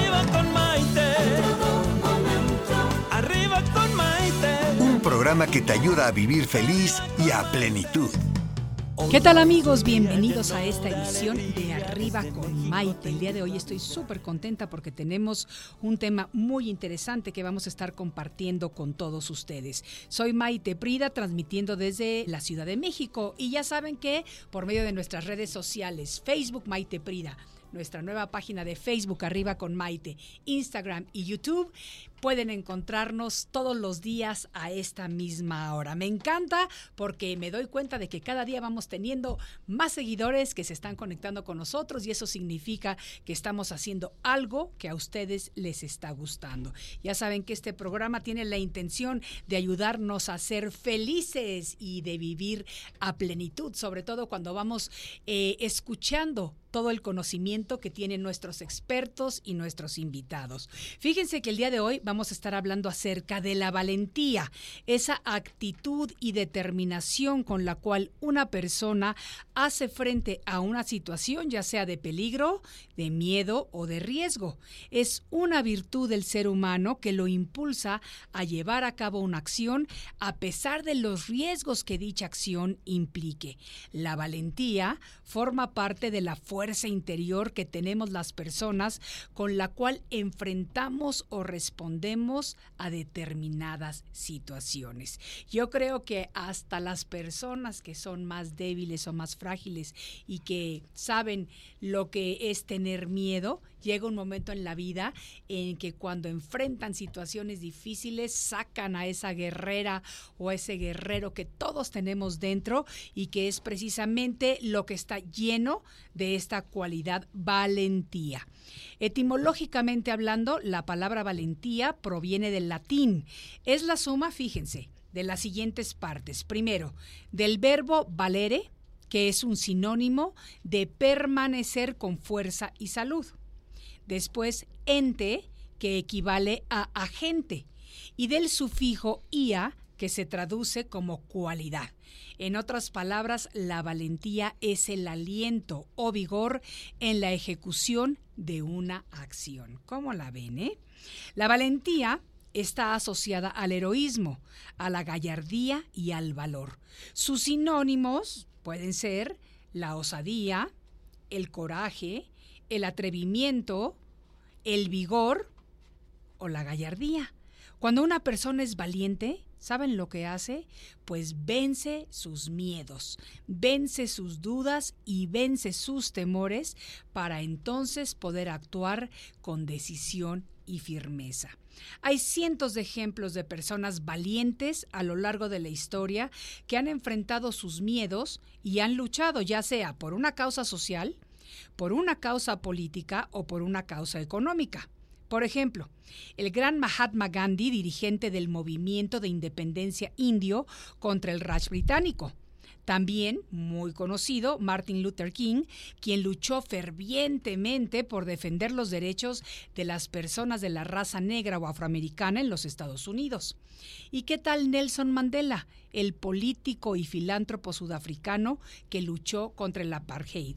Arriba con Maite. Arriba con Maite. Un programa que te ayuda a vivir feliz y a plenitud. ¿Qué tal amigos? Bienvenidos a esta edición de Arriba con Maite. El día de hoy estoy súper contenta porque tenemos un tema muy interesante que vamos a estar compartiendo con todos ustedes. Soy Maite Prida transmitiendo desde la Ciudad de México y ya saben que por medio de nuestras redes sociales, Facebook Maite Prida, nuestra nueva página de Facebook Arriba con Maite, Instagram y YouTube. Pueden encontrarnos todos los días a esta misma hora. Me encanta porque me doy cuenta de que cada día vamos teniendo más seguidores que se están conectando con nosotros y eso significa que estamos haciendo algo que a ustedes les está gustando. Ya saben que este programa tiene la intención de ayudarnos a ser felices y de vivir a plenitud, sobre todo cuando vamos eh, escuchando todo el conocimiento que tienen nuestros expertos y nuestros invitados. Fíjense que el día de hoy vamos a estar hablando acerca de la valentía, esa actitud y determinación con la cual una persona hace frente a una situación, ya sea de peligro, de miedo o de riesgo. Es una virtud del ser humano que lo impulsa a llevar a cabo una acción a pesar de los riesgos que dicha acción implique. La valentía forma parte de la fuerza interior que tenemos las personas con la cual enfrentamos o respondemos a determinadas situaciones. Yo creo que hasta las personas que son más débiles o más frágiles y que saben lo que es tener miedo, llega un momento en la vida en que cuando enfrentan situaciones difíciles sacan a esa guerrera o a ese guerrero que todos tenemos dentro y que es precisamente lo que está lleno de esta cualidad valentía. Etimológicamente hablando, la palabra valentía proviene del latín. Es la suma, fíjense, de las siguientes partes. Primero, del verbo valere, que es un sinónimo de permanecer con fuerza y salud. Después, ente, que equivale a agente. Y del sufijo ia, que se traduce como cualidad. En otras palabras, la valentía es el aliento o vigor en la ejecución de una acción. ¿Cómo la ven? Eh? La valentía está asociada al heroísmo, a la gallardía y al valor. Sus sinónimos pueden ser la osadía, el coraje, el atrevimiento, el vigor o la gallardía. Cuando una persona es valiente, ¿saben lo que hace? Pues vence sus miedos, vence sus dudas y vence sus temores para entonces poder actuar con decisión y firmeza. Hay cientos de ejemplos de personas valientes a lo largo de la historia que han enfrentado sus miedos y han luchado ya sea por una causa social, por una causa política o por una causa económica. Por ejemplo, el gran Mahatma Gandhi, dirigente del movimiento de independencia indio contra el Raj británico. También, muy conocido, Martin Luther King, quien luchó fervientemente por defender los derechos de las personas de la raza negra o afroamericana en los Estados Unidos. ¿Y qué tal Nelson Mandela, el político y filántropo sudafricano que luchó contra el apartheid?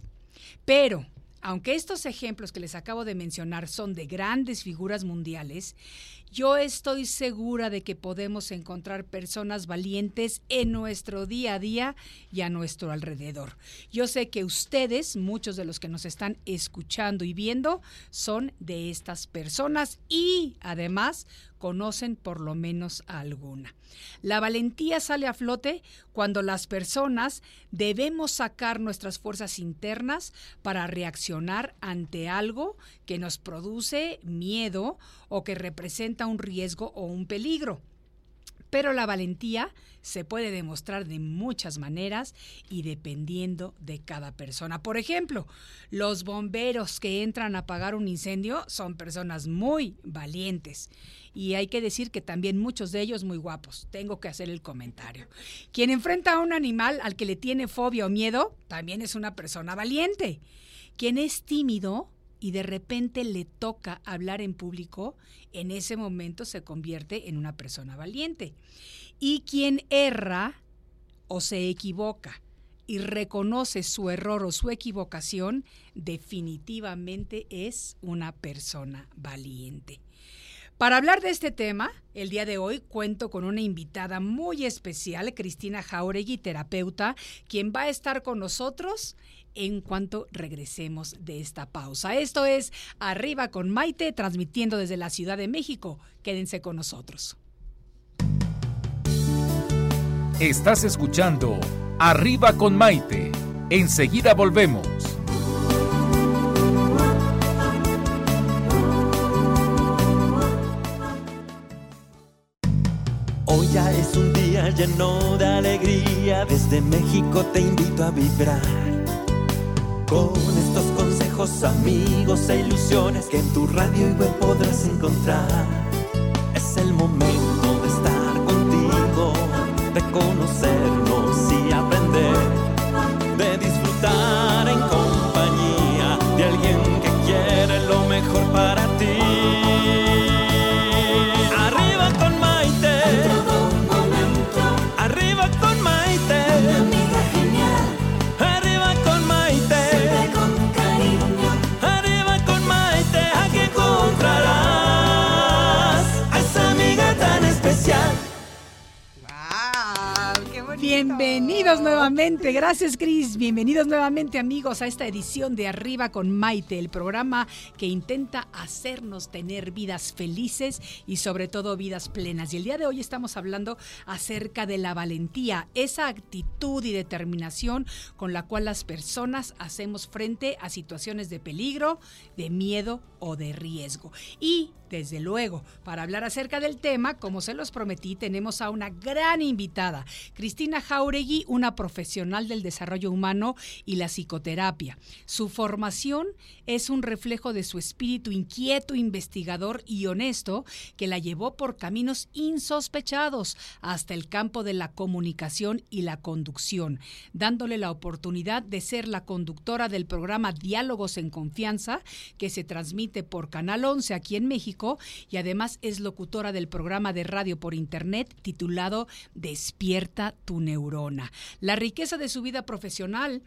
Pero, aunque estos ejemplos que les acabo de mencionar son de grandes figuras mundiales, yo estoy segura de que podemos encontrar personas valientes en nuestro día a día y a nuestro alrededor. Yo sé que ustedes, muchos de los que nos están escuchando y viendo, son de estas personas y además conocen por lo menos a alguna. La valentía sale a flote cuando las personas debemos sacar nuestras fuerzas internas para reaccionar ante algo que nos produce miedo o que representa un riesgo o un peligro. Pero la valentía se puede demostrar de muchas maneras y dependiendo de cada persona. Por ejemplo, los bomberos que entran a apagar un incendio son personas muy valientes. Y hay que decir que también muchos de ellos muy guapos. Tengo que hacer el comentario. Quien enfrenta a un animal al que le tiene fobia o miedo, también es una persona valiente. Quien es tímido y de repente le toca hablar en público, en ese momento se convierte en una persona valiente. Y quien erra o se equivoca y reconoce su error o su equivocación, definitivamente es una persona valiente. Para hablar de este tema, el día de hoy cuento con una invitada muy especial, Cristina Jauregui, terapeuta, quien va a estar con nosotros en cuanto regresemos de esta pausa. Esto es Arriba con Maite, transmitiendo desde la Ciudad de México. Quédense con nosotros. Estás escuchando Arriba con Maite. Enseguida volvemos. Hoy ya es un día lleno de alegría. Desde México te invito a vibrar. Con estos consejos, amigos e ilusiones que en tu radio y web podrás encontrar. Es el momento de estar contigo, de conocernos Bienvenidos nuevamente, gracias Cris, bienvenidos nuevamente amigos a esta edición de Arriba con Maite, el programa que intenta hacernos tener vidas felices y sobre todo vidas plenas. Y el día de hoy estamos hablando acerca de la valentía, esa actitud y determinación con la cual las personas hacemos frente a situaciones de peligro, de miedo o de riesgo. Y desde luego, para hablar acerca del tema, como se los prometí, tenemos a una gran invitada, Cristina Jauregui, una profesional del desarrollo humano y la psicoterapia. Su formación es un reflejo de su espíritu inquieto, investigador y honesto que la llevó por caminos insospechados hasta el campo de la comunicación y la conducción, dándole la oportunidad de ser la conductora del programa Diálogos en Confianza, que se transmite por Canal 11 aquí en México y además es locutora del programa de radio por internet titulado Despierta tu neurona. La riqueza de su vida profesional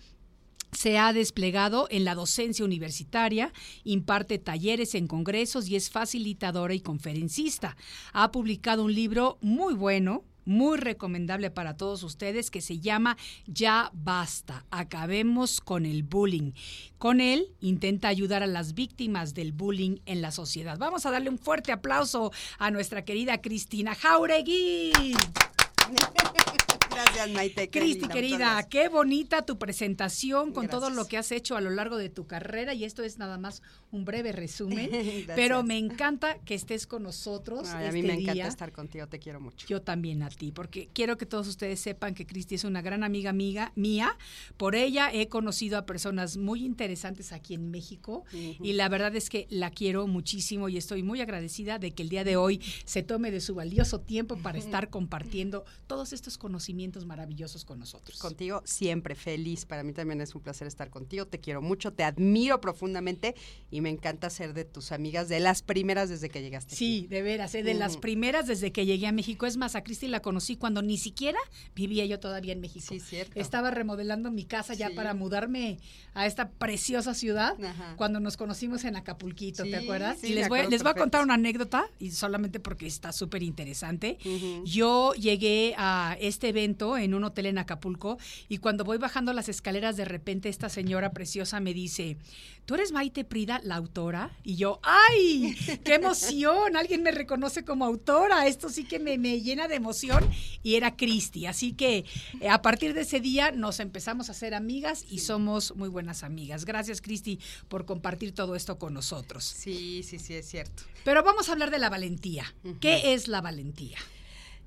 se ha desplegado en la docencia universitaria, imparte talleres en congresos y es facilitadora y conferencista. Ha publicado un libro muy bueno, muy recomendable para todos ustedes que se llama Ya basta, acabemos con el bullying. Con él intenta ayudar a las víctimas del bullying en la sociedad. Vamos a darle un fuerte aplauso a nuestra querida Cristina Jauregui. Gracias, Maite. Cristi, querida, qué bonita tu presentación con todo lo que has hecho a lo largo de tu carrera y esto es nada más un breve resumen, pero me encanta que estés con nosotros Ay, a este mí me encanta estar contigo, te quiero mucho. Yo también a ti, porque quiero que todos ustedes sepan que Cristi es una gran amiga amiga mía. Por ella he conocido a personas muy interesantes aquí en México y la verdad es que la quiero muchísimo y estoy muy agradecida de que el día de hoy se tome de su valioso tiempo para estar compartiendo todos estos conocimientos maravillosos con nosotros. Contigo siempre feliz. Para mí también es un placer estar contigo. Te quiero mucho, te admiro profundamente y me encanta ser de tus amigas, de las primeras desde que llegaste. Sí, de veras, ¿eh? de las primeras desde que llegué a México. Es más, a Cristi la conocí cuando ni siquiera vivía yo todavía en México. Sí, cierto. Estaba remodelando mi casa ya para mudarme a esta preciosa ciudad Ajá. cuando nos conocimos en Acapulquito, Sí, ¿te acuerdas? sí, y les voy, les voy a contar una anécdota, y solamente porque está súper interesante. Yo llegué a este evento en un hotel en Acapulco y cuando voy bajando las escaleras de repente esta señora preciosa me dice, ¿tú eres Maite Prida, la autora? Y yo, ¡ay! ¡Qué emoción! Alguien me reconoce como autora. Esto sí que me, me llena de emoción. Y era Cristi. Así que eh, a partir de ese día nos empezamos a ser amigas y somos muy buenas amigas. Gracias, Cristi, por compartir todo esto con nosotros. Sí, sí, sí, es cierto. Pero vamos a hablar de la valentía. ¿Qué es la valentía?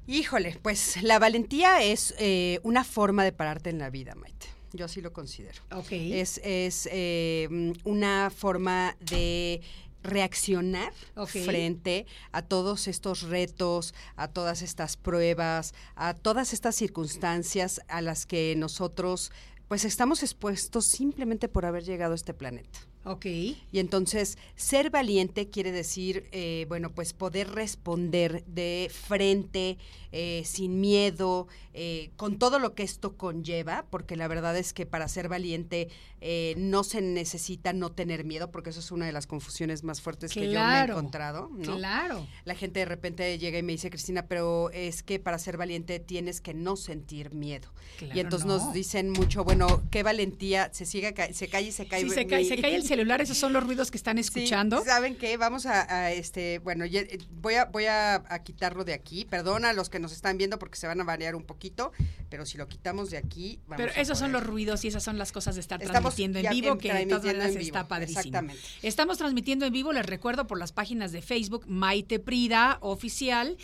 Híjole, pues la valentía es eh, una forma de pararte en la vida, Maite. Yo así lo considero. Ok. Es, es eh, una forma de reaccionar frente a todos estos retos, a todas estas pruebas, a todas estas circunstancias a las que nosotros pues estamos expuestos simplemente por haber llegado a este planeta. Ok. Y entonces, ser valiente quiere decir, eh, bueno, pues poder responder de frente, eh, sin miedo, eh, con todo lo que esto conlleva, porque la verdad es que para ser valiente eh, no se necesita no tener miedo, porque eso es una de las confusiones más fuertes que yo me he encontrado. ¿no? Claro. La gente de repente llega y me dice, Cristina, pero es que para ser valiente tienes que no sentir miedo. Claro, y entonces no. nos dicen mucho, bueno, qué valentía, se sigue, se cae y se cae. Sí, se cae, mi- se cae el celular, esos son los ruidos que están Sí, escuchando. ¿Saben qué? Vamos a, a, este, bueno, ya- eh, voy a voy a, a quitarlo de aquí. Perdona a los que nos están viendo porque se van a variar un poquito, pero si lo quitamos de aquí, vamos Pero a esos son los ruidos y esas son las cosas de estar Estamos transmitiendo en vivo, en- que de todas maneras está padrísimo. exactamente. Estamos transmitiendo en vivo, les recuerdo, por las páginas de Facebook, Maite Prida Oficial,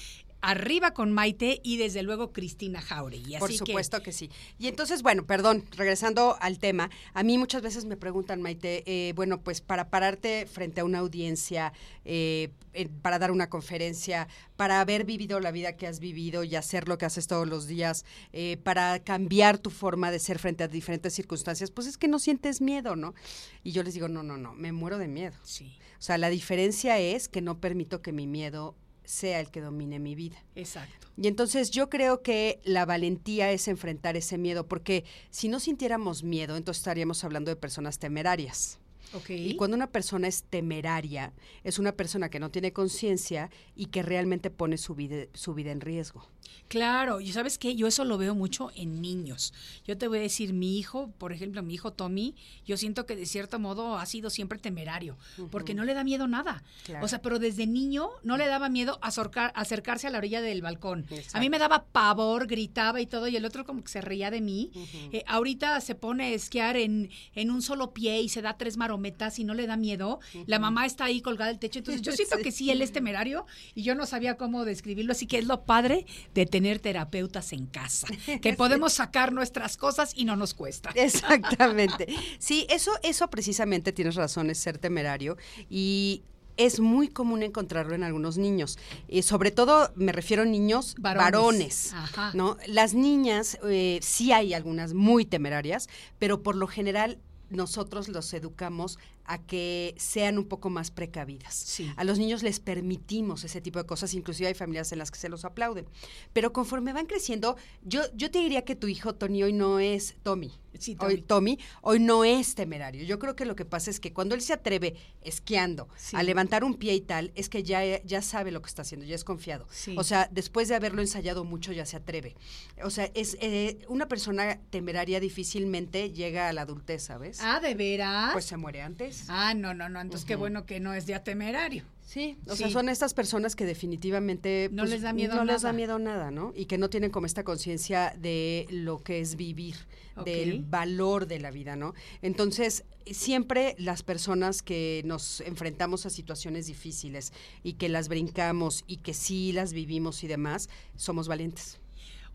Arriba con Maite y desde luego Cristina Jauregui. Así Por supuesto que, sí. Y entonces, bueno, perdón, regresando al tema, a mí muchas veces me preguntan, Maite, eh, bueno, pues para pararte frente a una audiencia, eh, eh, para dar una conferencia, para haber vivido la vida que has vivido y hacer lo que haces todos los días, eh, para cambiar tu forma de ser frente a diferentes circunstancias, pues es que no sientes miedo, ¿no? Y yo les digo, no, no, no, me muero de miedo. Sí, O sea, la diferencia es que no permito que mi miedo sea el que domine mi vida. exacto. Y entonces yo creo que la valentía es enfrentar ese miedo, porque si no sintiéramos miedo, entonces estaríamos hablando de personas temerarias. Ok. Y cuando una persona es temeraria, es una persona que no tiene conciencia y que realmente pone su vida, su vida en riesgo. Claro, y sabes qué, yo eso lo veo mucho en niños. Yo te voy a decir, mi hijo, por ejemplo, mi hijo Tommy, yo siento que de cierto modo ha sido siempre temerario, porque no le da miedo nada. Claro. O sea, pero desde niño no le daba miedo acercar- acercarse a la orilla del balcón. Exacto. A mí me daba pavor, gritaba y todo, y el otro como que se reía de mí. Eh, ahorita se pone a esquiar en, en un solo pie y se da tres marometas y no le da miedo. La mamá está ahí colgada del techo. Entonces yo siento Sí. que sí, él es temerario y yo no sabía cómo describirlo. Así que es lo padre de tener terapeutas en casa, que podemos sacar nuestras cosas y no nos cuesta. Exactamente. Sí, eso, eso precisamente tienes razón, es ser temerario y es muy común encontrarlo en algunos niños. Y sobre todo me refiero a niños Varones. ¿no? Las niñas, eh, sí hay algunas muy temerarias, pero por lo general nosotros los educamos a que sean un poco más precavidas. Sí. A los niños les permitimos ese tipo de cosas, inclusive hay familias en las que se los aplauden. Pero conforme van creciendo, yo, yo te diría que tu hijo Tony hoy no es Tommy. Sí, Hoy, Tommy. Tommy, hoy no es temerario. Yo creo que lo que pasa es que cuando él se atreve esquiando Sí. a levantar un pie y tal, es que ya, ya sabe lo que está haciendo, ya es confiado. Sí. O sea, después de haberlo ensayado mucho, ya se atreve. O sea, es eh, una persona temeraria difícilmente llega a la adultez, ¿sabes? Ah, ¿de veras? Pues se muere antes. Ah, no, no, no. Entonces qué bueno que no es ya temerario. Sí, o Sí. sea, son estas personas que definitivamente No les da miedo no les da nada. miedo nada, ¿no? Y que no tienen como esta conciencia de lo que es vivir, del valor de la vida, ¿no? Entonces, siempre las personas que nos enfrentamos a situaciones difíciles y que las brincamos y que sí las vivimos y demás, somos valientes.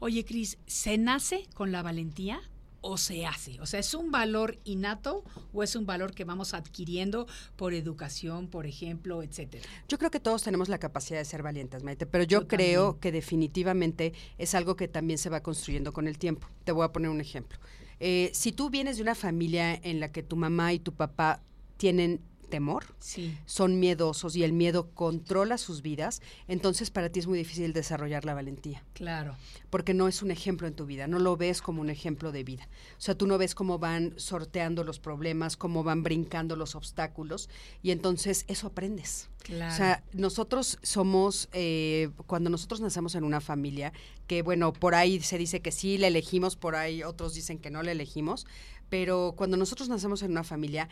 Oye, Cris, ¿se nace con la valentía o se hace? O sea, ¿es un valor innato o es un valor que vamos adquiriendo por educación, por ejemplo, etcétera? Yo creo que todos tenemos la capacidad de ser valientes, Maite, pero yo, Yo creo también. que definitivamente es algo que también se va construyendo con el tiempo. Te voy a poner un ejemplo. Eh, si tú vienes de una familia en la que tu mamá y tu papá tienen temor, Sí. son miedosos y el miedo controla sus vidas, entonces para ti es muy difícil desarrollar la valentía, Claro. porque no es un ejemplo en tu vida, no lo ves como un ejemplo de vida. O sea, tú no ves cómo van sorteando los problemas, cómo van brincando los obstáculos, y entonces eso aprendes. Claro. O sea, nosotros somos, eh, cuando nosotros nacemos en una familia, que bueno, por ahí se dice que sí, la elegimos, por ahí otros dicen que no la elegimos, pero cuando nosotros nacemos en una familia,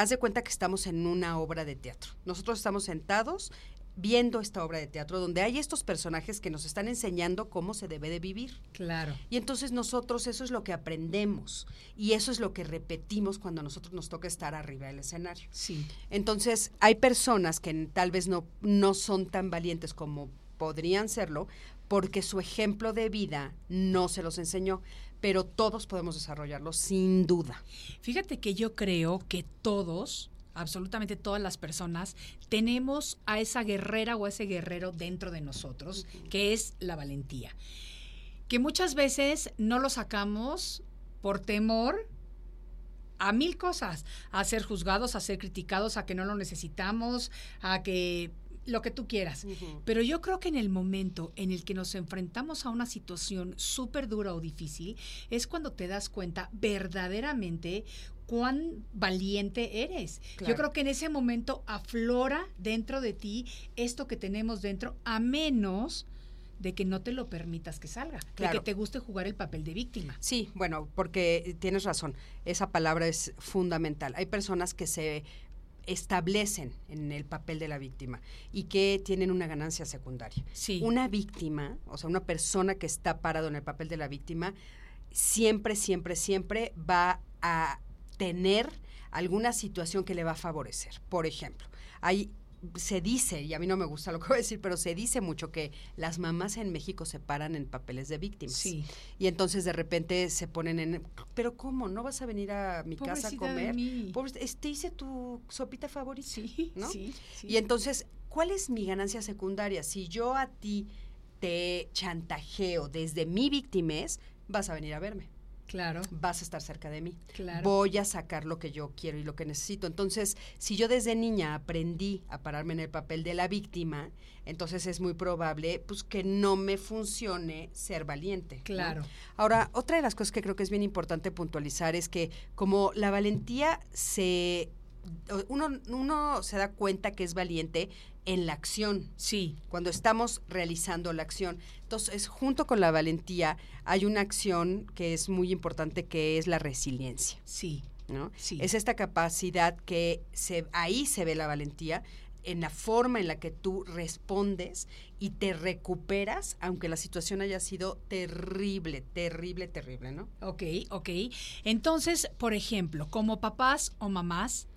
haz de cuenta que estamos en una obra de teatro. Nosotros estamos sentados viendo esta obra de teatro donde hay estos personajes que nos están enseñando cómo se debe de vivir. Claro. Y entonces nosotros eso es lo que aprendemos y eso es lo que repetimos cuando a nosotros nos toca estar arriba del escenario. Sí. Entonces, hay personas que tal vez no, no son tan valientes como podrían serlo, porque su ejemplo de vida no se los enseñó, pero todos podemos desarrollarlo sin duda. Fíjate que yo creo que todos, absolutamente todas las personas, tenemos a esa guerrera o a ese guerrero dentro de nosotros, que es la valentía. Que muchas veces no lo sacamos por temor a mil cosas, a ser juzgados, a ser criticados, a que no lo necesitamos, a que lo que tú quieras. Pero yo creo que en el momento en el que nos enfrentamos a una situación súper dura o difícil, es cuando te das cuenta verdaderamente cuán valiente eres. Yo creo que en ese momento aflora dentro de ti esto que tenemos dentro, a menos de que no te lo permitas que salga, de que te guste jugar el papel de víctima. Sí, bueno, porque tienes razón, esa palabra es fundamental. Hay personas que se establecen en el papel de la víctima y que tienen una ganancia secundaria. Sí. Una víctima, o sea, una persona que está parado en el papel de la víctima, siempre, siempre, siempre va a tener alguna situación que le va a favorecer. Por ejemplo, hay se dice, y a mí no me gusta lo que voy a decir, pero se dice mucho que las mamás en México se paran en papeles de víctimas. Sí. Y entonces de repente se ponen en, pero ¿cómo? ¿No vas a venir a mi casa a comer? te hice tu sopita favorita. Sí, ¿no? sí, sí. Y entonces, ¿cuál es mi ganancia secundaria? Si yo a ti te chantajeo desde mi víctimas, vas a venir a verme. Claro. Vas a estar cerca de mí. Claro. Voy a sacar lo que yo quiero y lo que necesito. Entonces, si yo desde niña aprendí a pararme en el papel de la víctima, entonces es muy probable pues que no me funcione ser valiente. Claro. Ahora, otra de las cosas que creo que es bien importante puntualizar es que como la valentía se uno, uno se da cuenta que es valiente en la acción. Sí. Cuando estamos realizando la acción. Entonces, junto con la valentía, hay una acción que es muy importante, que es la resiliencia. Sí. ¿no? Sí. Es esta capacidad que se, ahí se ve la valentía, en la forma en la que tú respondes y te recuperas, aunque la situación haya sido terrible, terrible, terrible, ¿no? Ok, ok. Entonces, por ejemplo, como papás o mamás,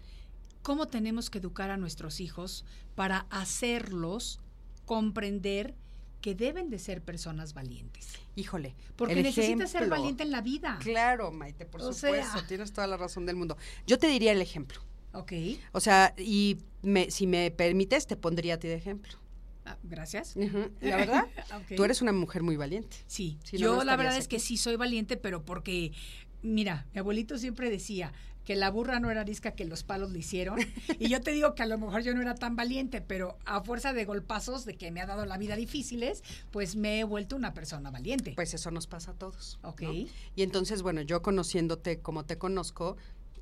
¿cómo tenemos que educar a nuestros hijos para hacerlos comprender que deben de ser personas valientes. Híjole. Porque necesitas ser valiente en la vida. Claro, Maite, por supuesto. tienes toda la razón del mundo. Yo te diría el ejemplo. Ok. O sea, y me, si me permites, te pondría a ti de ejemplo. Ah, gracias. La verdad, tú eres una mujer muy valiente. Sí, yo la verdad es que sí soy valiente, pero porque, mira, mi abuelito siempre decía, que la burra no era arisca que los palos le hicieron. Y yo te digo que a lo mejor yo no era tan valiente, pero a fuerza de golpazos de que me ha dado la vida difíciles, pues me he vuelto una persona valiente. Pues eso nos pasa a todos. Ok. Y entonces, bueno, yo conociéndote como te conozco,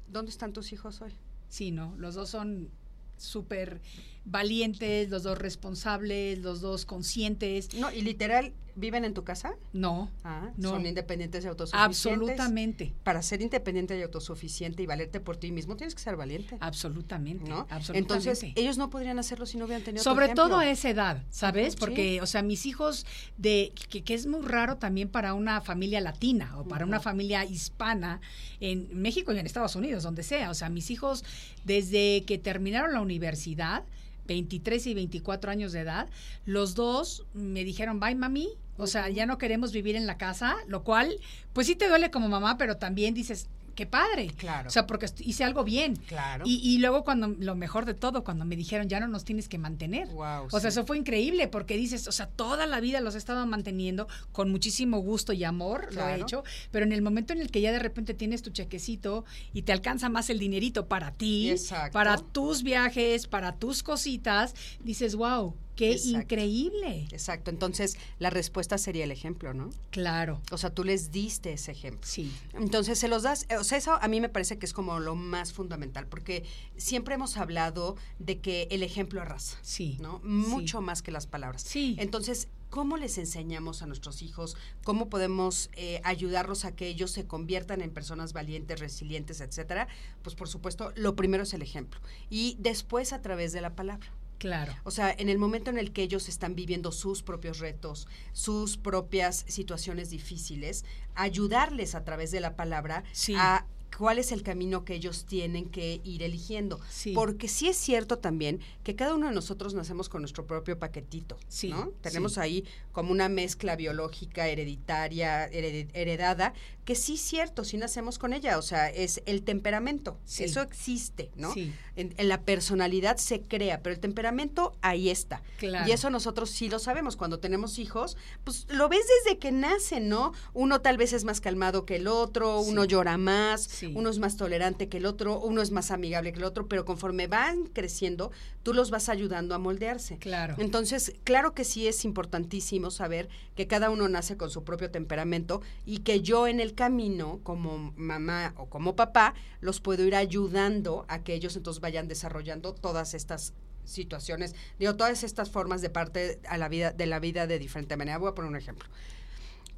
¿dónde están tus hijos hoy? Sí, no, los dos son súper valientes, los dos responsables, los dos conscientes. No, y literal, ¿viven en tu casa? No. Ah, no. Son independientes y autosuficientes. Absolutamente. Para ser independiente y autosuficiente y valerte por ti mismo, tienes que ser valiente. Absolutamente. ¿No? Absolutamente. Entonces, ellos no podrían hacerlo si no hubieran tenido Sobre todo a esa edad, ¿sabes? Porque, o sea, mis hijos, de que, que, es muy raro también para una familia latina o para una familia hispana en México y en Estados Unidos, donde sea. O sea, mis hijos, desde que terminaron la universidad, 23 y 24 años de edad, los dos me dijeron, bye mami, o sea, ya no queremos vivir en la casa, lo cual, pues sí te duele como mamá, pero también dices, qué padre. Claro. O sea, porque hice algo bien. Claro. Y, y, luego cuando, lo mejor de todo, cuando me dijeron, ya no nos tienes que mantener. Wow, o sea, eso fue increíble porque dices, o sea, toda la vida los he estado manteniendo con muchísimo gusto y amor, claro. lo he hecho, pero en el momento en el que ya de repente tienes tu chequecito y te alcanza más el dinerito para ti, Exacto. para tus viajes, para tus cositas, dices, wow, Qué Exacto. increíble. Exacto. Entonces, la respuesta sería el ejemplo, ¿no? Claro. O sea, tú les diste ese ejemplo. Sí. Entonces, se los das. O sea, eso a mí me parece que es como lo más fundamental, porque siempre hemos hablado de que el ejemplo arrasa. Sí. ¿No? Mucho sí. más que las palabras. Sí. Entonces, ¿cómo les enseñamos a nuestros hijos? ¿Cómo podemos eh, ayudarlos a que ellos se conviertan en personas valientes, resilientes, etcétera? Pues, por supuesto, lo primero es el ejemplo. Y después, a través de la palabra. Claro. O sea, en el momento en el que ellos están viviendo sus propios retos, sus propias situaciones difíciles, ayudarles a través de la palabra sí. a cuál es el camino que ellos tienen que ir eligiendo. Sí. Porque sí es cierto también que cada uno de nosotros nacemos con nuestro propio paquetito, Sí, ¿no? Tenemos sí. ahí como una mezcla biológica, hereditaria, hered- heredada, que sí es cierto, sí nacemos con ella, o sea, es el temperamento, Sí. eso existe, ¿no? Sí. En, en la personalidad se crea, pero el temperamento ahí está. Claro. Y eso nosotros sí lo sabemos. Cuando tenemos hijos, pues lo ves desde que nacen, ¿no? Uno tal vez es más calmado que el otro, uno llora más, uno es más tolerante que el otro, uno es más amigable que el otro, pero conforme van creciendo, tú los vas ayudando a moldearse. Claro. Entonces, claro que sí es importantísimo saber que cada uno nace con su propio temperamento y que yo en el camino, como mamá o como papá, los puedo ir ayudando a que ellos entonces vayan desarrollando todas estas situaciones, digo, todas estas formas de parte a la vida, de la vida de diferente manera. Voy a poner un ejemplo.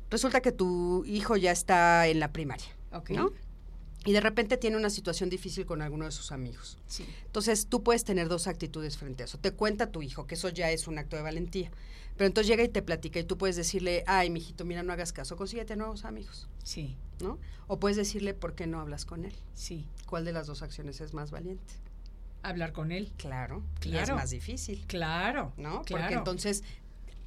Resulta que tu hijo ya está en la primaria. Y de repente tiene una situación difícil con alguno de sus amigos. Sí. Entonces, tú puedes tener dos actitudes frente a eso. Te cuenta tu hijo, que eso ya es un acto de valentía. Pero entonces llega y te platica y tú puedes decirle, ay, mijito, mira, no hagas caso, consíguete nuevos amigos, Sí. ¿no? O puedes decirle, ¿por qué no hablas con él? Sí. ¿Cuál de las dos acciones es más valiente? Hablar con él. Claro, y es Claro. más difícil, Claro. ¿no? Claro. Porque entonces,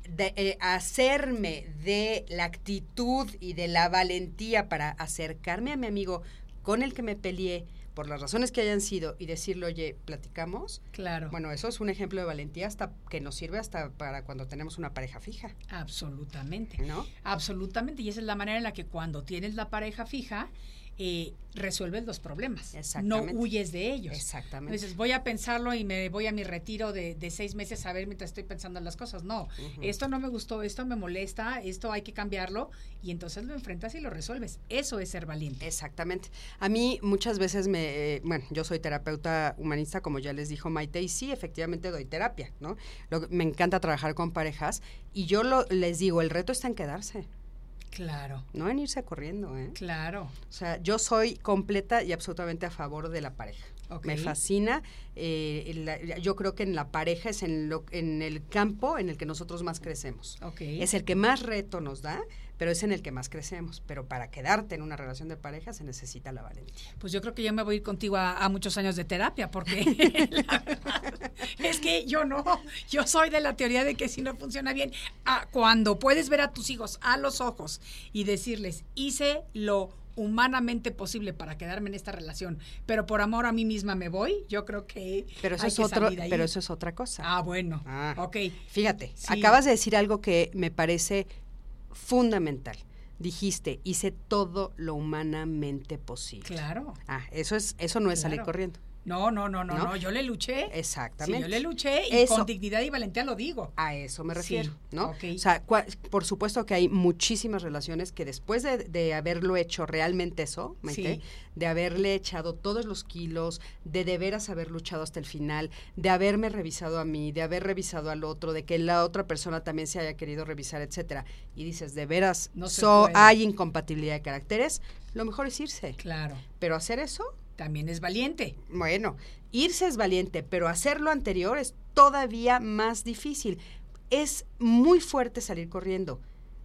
de, eh, hacerme de la actitud y de la valentía para acercarme a mi amigo con el que me peleé, por las razones que hayan sido, y decirle, oye, platicamos, Claro. Bueno, eso es un ejemplo de valentía hasta que nos sirve hasta para cuando tenemos una pareja fija, Absolutamente. ¿no? Absolutamente. Y esa es la manera en la que cuando tienes la pareja fija, eh, resuelves los problemas. Exactamente. No huyes de ellos. Exactamente. Dices, voy a pensarlo y me voy a mi retiro de, de seis meses a ver mientras estoy pensando en las cosas. No, esto no me gustó, esto me molesta, esto hay que cambiarlo y entonces lo enfrentas y lo resuelves. Eso es ser valiente. Exactamente. A mí muchas veces me, eh, bueno, yo soy terapeuta humanista, como ya les dijo Maite, y sí, efectivamente doy terapia, ¿no? Lo que- me encanta trabajar con parejas y yo lo, les digo, el reto está en quedarse, Claro, no en irse corriendo, ¿eh? claro. O sea, yo soy completa y absolutamente a favor de la pareja. Ok. Me fascina. eh, la- yo creo que en la pareja es en, lo, en el campo en el que nosotros más crecemos. Ok. Es el que más reto nos da, pero es en el que más crecemos. Pero para quedarte en una relación de pareja se necesita la valentía. Pues yo creo que yo me voy a ir contigo a, a muchos años de terapia, porque la verdad es que yo no, yo soy de la teoría de que si no funciona bien, cuando puedes ver a tus hijos a los ojos y decirles, hice lo humanamente posible para quedarme en esta relación, pero por amor a mí misma me voy, yo creo que Pero eso, hay es que otro, salir ahí. pero eso es otra cosa. Ah, bueno, Ah. ok. Fíjate, Sí. acabas de decir algo que me parece fundamental. Dijiste, hice todo lo humanamente posible. Claro. Ah, eso es, eso no es salir corriendo. No, no, no, no, ¿No? no, yo le luché. Sí, Exactamente. yo le luché y Eso- con dignidad y valentía lo digo. A eso me Sí, refiero, ¿no? ok. O sea, cua- por supuesto que hay muchísimas relaciones que después de, de haberlo hecho realmente eso, Maite, Sí. de haberle echado todos los kilos, de de veras haber luchado hasta el final, de haberme revisado a mí, de haber revisado al otro, de que la otra persona también se haya querido revisar, etcétera, y dices, de veras, No so- hay incompatibilidad de caracteres, lo mejor es irse. Claro. Pero hacer eso, También es valiente. bueno, irse es valiente, pero hacer lo anterior es todavía más difícil. Es muy fuerte salir corriendo,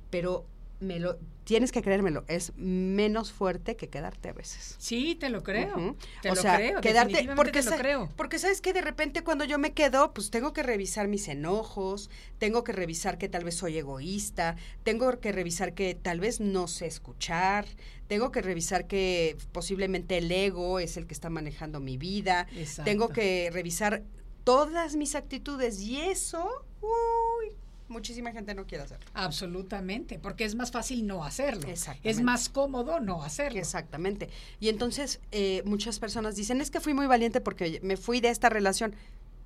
pero me lo, tienes que creérmelo, es menos fuerte que quedarte a veces. Sí, te lo creo. Te o lo sea, creo. quedarte, porque, te lo creo. porque sabes que de repente cuando yo me quedo, pues tengo que revisar mis enojos, tengo que revisar que tal vez soy egoísta, tengo que revisar que tal vez no sé escuchar, tengo que revisar que posiblemente el ego es el que está manejando mi vida, Exacto. tengo que revisar todas mis actitudes y eso, uy, muchísima gente no quiere hacerlo. Absolutamente, porque es más fácil no hacerlo. Exactamente. Es más cómodo no hacerlo. Exactamente. Y entonces eh, muchas personas dicen, es que fui muy valiente porque me fui de esta relación.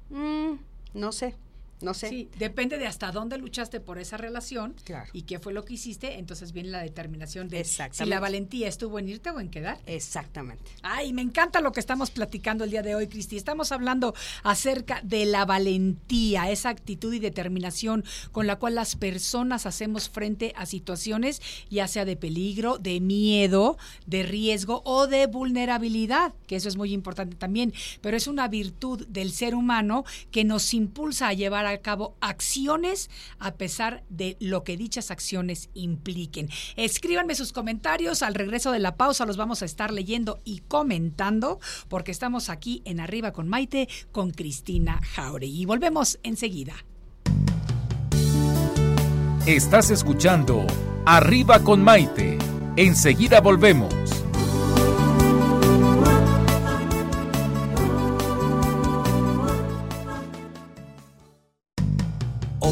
Mm, no sé, no sé. Sí, depende de hasta dónde luchaste por esa relación Claro. y qué fue lo que hiciste, entonces viene la determinación de si la valentía estuvo en irte o en quedar. Exactamente. Ay, me encanta lo que estamos platicando el día de hoy, Cristi. Estamos hablando acerca de la valentía, esa actitud y determinación con la cual las personas hacemos frente a situaciones, ya sea de peligro, de miedo, de riesgo o de vulnerabilidad, que eso es muy importante también. Pero es una virtud del ser humano que nos impulsa a llevar llevar a cabo acciones a pesar de lo que dichas acciones impliquen. Escríbanme sus comentarios, al regreso de la pausa los vamos a estar leyendo y comentando porque estamos aquí en Arriba con Maite con Cristina Jauregui. Y volvemos enseguida. Estás escuchando Arriba con Maite. Enseguida volvemos.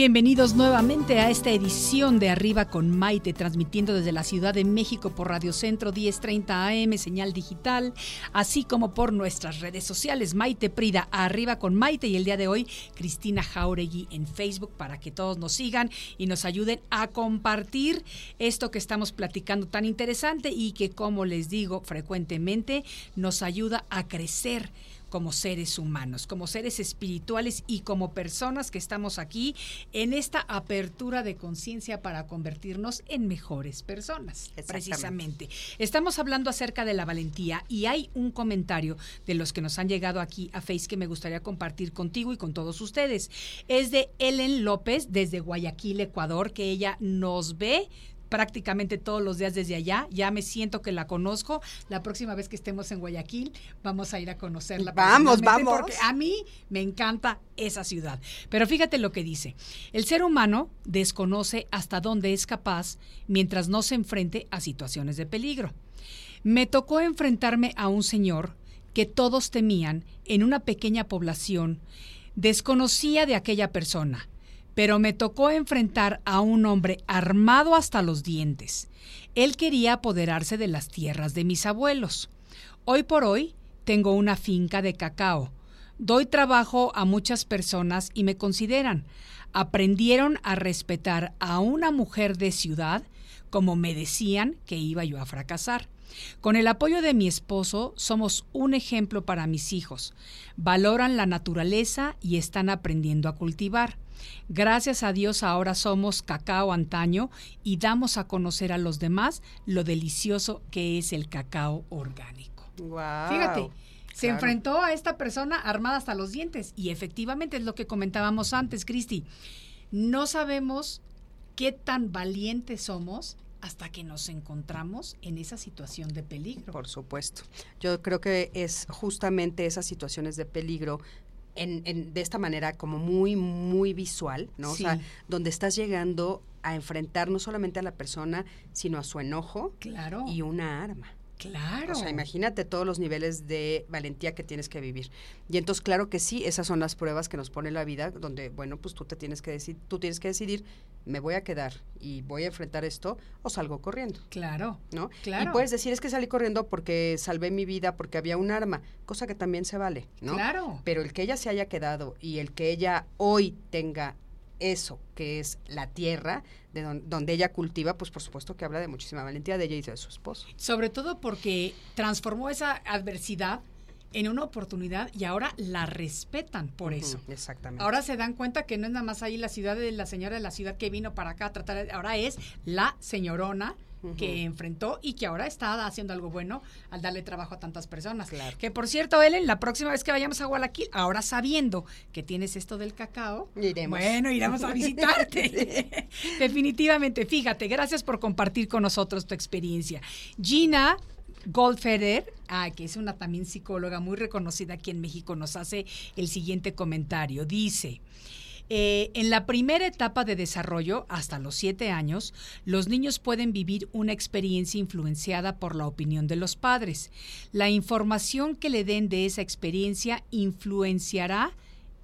Bienvenidos nuevamente a esta edición de Arriba con Maite, transmitiendo desde la Ciudad de México por Radio Centro 1030 AM, señal digital, así como por nuestras redes sociales, Maite Prida, Arriba con Maite, y el día de hoy, Cristina Jauregui en Facebook, para que todos nos sigan y nos ayuden a compartir esto que estamos platicando tan interesante y que, como les digo frecuentemente, nos ayuda a crecer como seres humanos, como seres espirituales y como personas que estamos aquí en esta apertura de conciencia para convertirnos en mejores personas, precisamente. Estamos hablando acerca de la valentía y hay un comentario de los que nos han llegado aquí a Face que me gustaría compartir contigo y con todos ustedes. Es de Ellen López desde Guayaquil, Ecuador, que ella nos ve prácticamente todos los días desde allá. Ya me siento que la conozco. La próxima vez que estemos en Guayaquil, vamos a ir a conocerla. Vamos, vamos. Porque a mí me encanta esa ciudad. Pero fíjate lo que dice. El ser humano desconoce hasta dónde es capaz mientras no se enfrente a situaciones de peligro. Me tocó enfrentarme a un señor que todos temían en una pequeña población. Desconocía de aquella persona, pero me tocó enfrentar a un hombre armado hasta los dientes. Él quería apoderarse de las tierras de mis abuelos. Hoy por hoy tengo una finca de cacao. Doy trabajo a muchas personas y me consideran. Aprendieron a respetar a una mujer de ciudad como me decían que iba yo a fracasar. Con el apoyo de mi esposo somos un ejemplo para mis hijos. Valoran la naturaleza y están aprendiendo a cultivar. Gracias a Dios ahora somos cacao antaño y damos a conocer a los demás lo delicioso que es el cacao orgánico. Wow. Fíjate, se Claro. enfrentó a esta persona armada hasta los dientes y efectivamente es lo que comentábamos antes, Cristi. No sabemos qué tan valientes somos hasta que nos encontramos en esa situación de peligro. Por supuesto. Yo creo que es justamente esas situaciones de peligro. En, en- de esta manera como muy, muy visual, ¿no? Sí. O sea, donde estás llegando a enfrentar no solamente a la persona, sino a su enojo Claro, y una arma. Claro. O sea, imagínate todos los niveles de valentía que tienes que vivir. Y entonces, claro que sí, esas son las pruebas que nos pone la vida, donde, bueno, pues tú te tienes que decidir, tú tienes que decidir, me voy a quedar y voy a enfrentar esto o salgo corriendo. Claro, ¿no? Claro. Y puedes decir, es que salí corriendo porque salvé mi vida, porque había un arma, cosa que también se vale, ¿no? claro. Pero el que ella se haya quedado y el que ella hoy tenga eso, que es la tierra, de don- donde ella cultiva, pues por supuesto que habla de muchísima valentía de ella y de su esposo. Sobre todo porque transformó esa adversidad en una oportunidad y ahora la respetan por eso. Exactamente. Ahora se dan cuenta que no es nada más ahí la ciudad de la señora de la ciudad que vino para acá a tratar, ahora es la señorona que enfrentó y que ahora está haciendo algo bueno al darle trabajo a tantas personas. Claro. Que por cierto, Ellen, la próxima vez que vayamos a Guayaquil, ahora sabiendo que tienes esto del cacao, Iremos. bueno, iremos a visitarte. Definitivamente, fíjate, gracias por compartir con nosotros tu experiencia. Gina Goldfeder, ah, que es una también psicóloga muy reconocida aquí en México, nos hace el siguiente comentario. Dice, eh, en la primera etapa de desarrollo, hasta los siete años, los niños pueden vivir una experiencia influenciada por la opinión de los padres. La información que le den de esa experiencia influenciará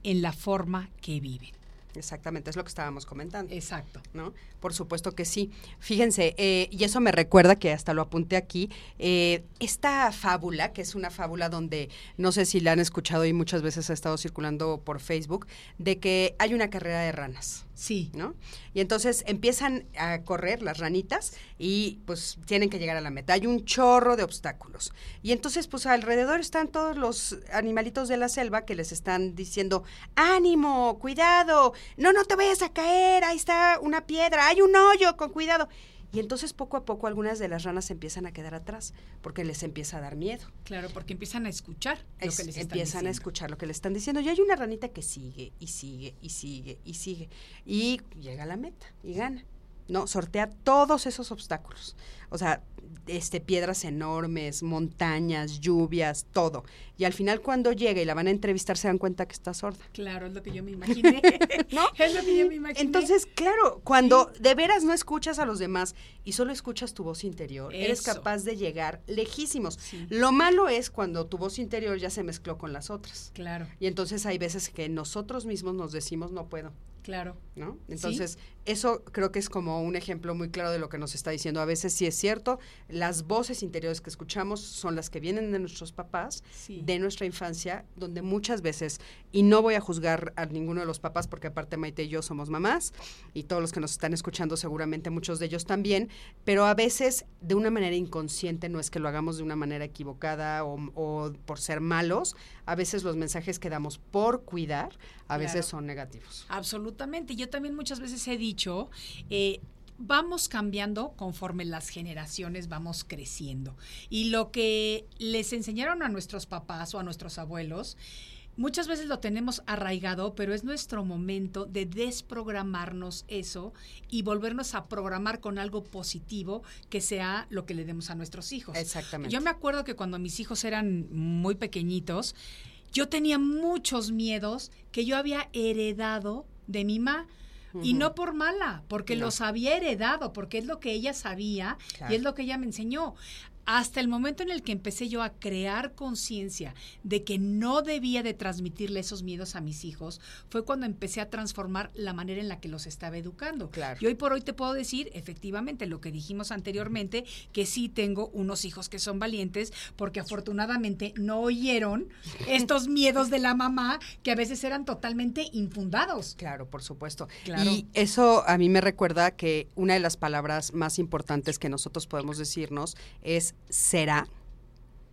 en la forma que viven. Exactamente, es lo que estábamos comentando. Exacto. ¿no? Por supuesto que sí. Fíjense, eh, y eso me recuerda que hasta lo apunté aquí, eh, esta fábula, que es una fábula donde no sé si la han escuchado y muchas veces ha estado circulando por Facebook, de que hay una carrera de ranas. Sí. ¿no? Y entonces empiezan a correr las ranitas y pues tienen que llegar a la meta. Hay un chorro de obstáculos. Y entonces pues alrededor están todos los animalitos de la selva que les están diciendo, ánimo, cuidado, no, no te vayas a caer, ahí está una piedra, hay un hoyo, con cuidado. Y entonces poco a poco algunas de las ranas empiezan a quedar atrás porque les empieza a dar miedo. Claro, porque empiezan a escuchar lo Es- que les están empiezan a escuchar lo que le están diciendo. Y hay una ranita que sigue y sigue y sigue y sigue. Y llega a la meta y gana. No, sortea todos esos obstáculos. O sea, este, piedras enormes, montañas, lluvias, todo. Y al final cuando llega y la van a entrevistar se dan cuenta que está sorda. Claro, es lo que yo me imaginé. ¿No? Es lo que yo me imaginé. Entonces, claro, cuando de veras no escuchas a los demás y solo escuchas tu voz interior, eres capaz de llegar lejísimos. Sí. Lo malo es cuando tu voz interior ya se mezcló con las otras. Claro, Y entonces hay veces que nosotros mismos nos decimos no puedo, claro. ¿No? Entonces, eso creo que es como un ejemplo muy claro de lo que nos está diciendo. A veces sí es cierto, las voces interiores que escuchamos son las que vienen de nuestros papás, Sí. de nuestra infancia, donde muchas veces, y no voy a juzgar a ninguno de los papás, porque aparte Maite y yo somos mamás, y todos los que nos están escuchando seguramente muchos de ellos también, pero a veces de una manera inconsciente, no es que lo hagamos de una manera equivocada o, o por ser malos, a veces los mensajes que damos por cuidar, a Claro. veces son negativos. Absolutamente. Yo también muchas veces he dicho, eh, vamos cambiando conforme las generaciones vamos creciendo. Y lo que les enseñaron a nuestros papás o a nuestros abuelos, muchas veces lo tenemos arraigado, pero es nuestro momento de desprogramarnos eso y volvernos a programar con algo positivo que sea lo que le demos a nuestros hijos. Exactamente. Yo me acuerdo que cuando mis hijos eran muy pequeñitos, yo tenía muchos miedos que yo había heredado de mi mamá. Y no por mala, porque No. los había heredado, porque es lo que ella sabía Claro. y es lo que ella me enseñó. Hasta el momento en el que empecé yo a crear conciencia de que no debía de transmitirle esos miedos a mis hijos, fue cuando empecé a transformar la manera en la que los estaba educando. Claro. Y hoy por hoy te puedo decir, efectivamente, lo que dijimos anteriormente, que sí tengo unos hijos que son valientes, porque afortunadamente no oyeron estos miedos de la mamá que a veces eran totalmente infundados. Claro, por supuesto. Claro. Y eso a mí me recuerda que una de las palabras más importantes que nosotros podemos decirnos es será.